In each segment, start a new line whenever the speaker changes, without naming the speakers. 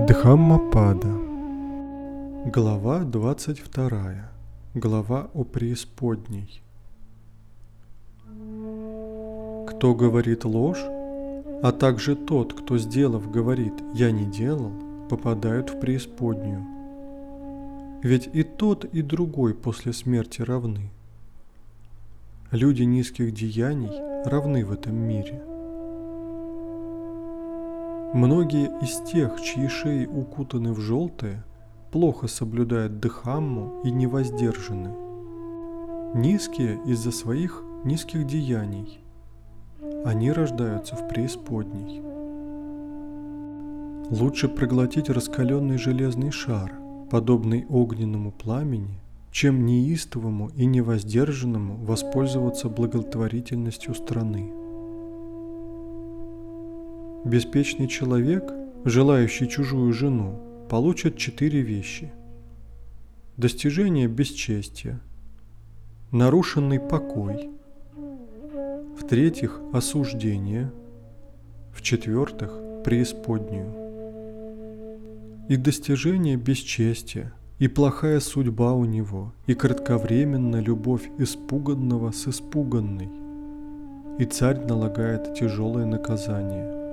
Дхаммапада Глава 22 Глава о преисподней Кто говорит ложь, а также тот, кто сделав говорит «я не делал», попадают в преисподнюю. Ведь и тот, и другой после смерти равны. Люди низких деяний равны в этом мире – Многие из тех, чьи шеи укутаны в желтое, плохо соблюдают дыхамму и невоздержаны. Низкие из-за своих низких деяний. Они рождаются в преисподней. Лучше проглотить раскаленный железный шар, подобный огненному пламени, чем неистовому и невоздержанному воспользоваться благотворительностью страны. Беспечный человек, желающий чужую жену, получит четыре вещи. Достижение бесчестия, нарушенный покой, в-третьих, осуждение, в-четвертых, преисподнюю. И достижение бесчестия, и плохая судьба у него, и кратковременно любовь испуганного с испуганной, и царь налагает тяжелое наказание –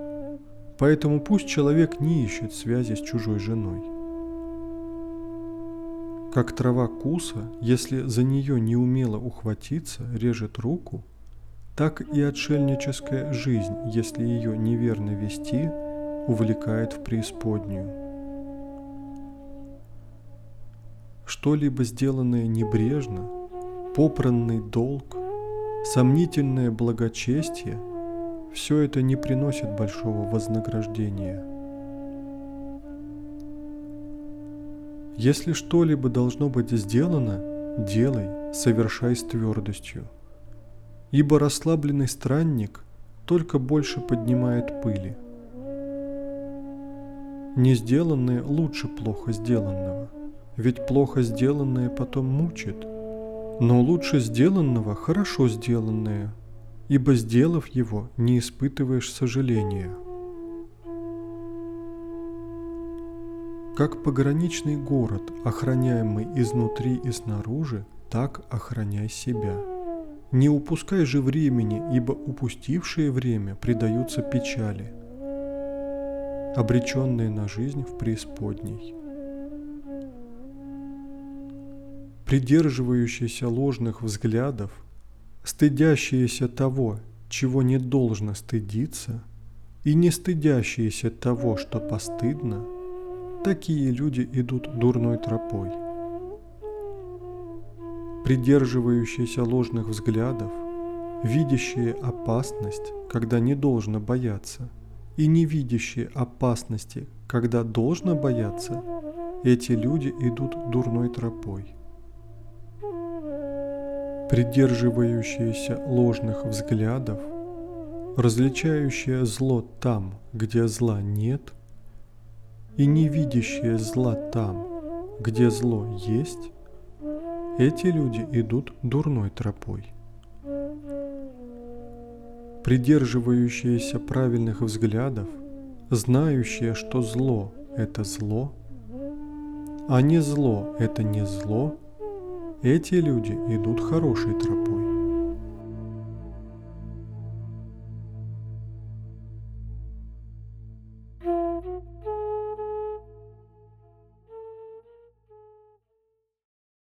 Поэтому пусть человек не ищет связи с чужой женой. Как трава куса, если за нее неумело ухватиться, режет руку, так и отшельническая жизнь, если ее неверно вести, увлекает в преисподнюю. Что-либо сделанное небрежно, попранный долг, сомнительное благочестие – все это не приносит большого вознаграждения. Если что-либо должно быть сделано, делай, совершай с твердостью. Ибо расслабленный странник только больше поднимает пыли. Не сделанное лучше плохо сделанного, ведь плохо сделанное потом мучит, но лучше сделанного хорошо сделанное – ибо сделав его, не испытываешь сожаления. Как пограничный город, охраняемый изнутри и снаружи, так охраняй себя. Не упускай же времени, ибо упустившие время предаются печали, обреченные на жизнь в преисподней. Придерживающийся ложных взглядов – стыдящиеся того, чего не должно стыдиться, и не стыдящиеся того, что постыдно, такие люди идут дурной тропой. Придерживающиеся ложных взглядов, видящие опасность, когда не должно бояться, и не видящие опасности, когда должно бояться, эти люди идут дурной тропой придерживающаяся ложных взглядов, различающая зло там, где зла нет, и не видящая зла там, где зло есть, эти люди идут дурной тропой. Придерживающиеся правильных взглядов, знающие, что зло – это зло, а не зло – это не зло – эти люди идут хорошей тропой.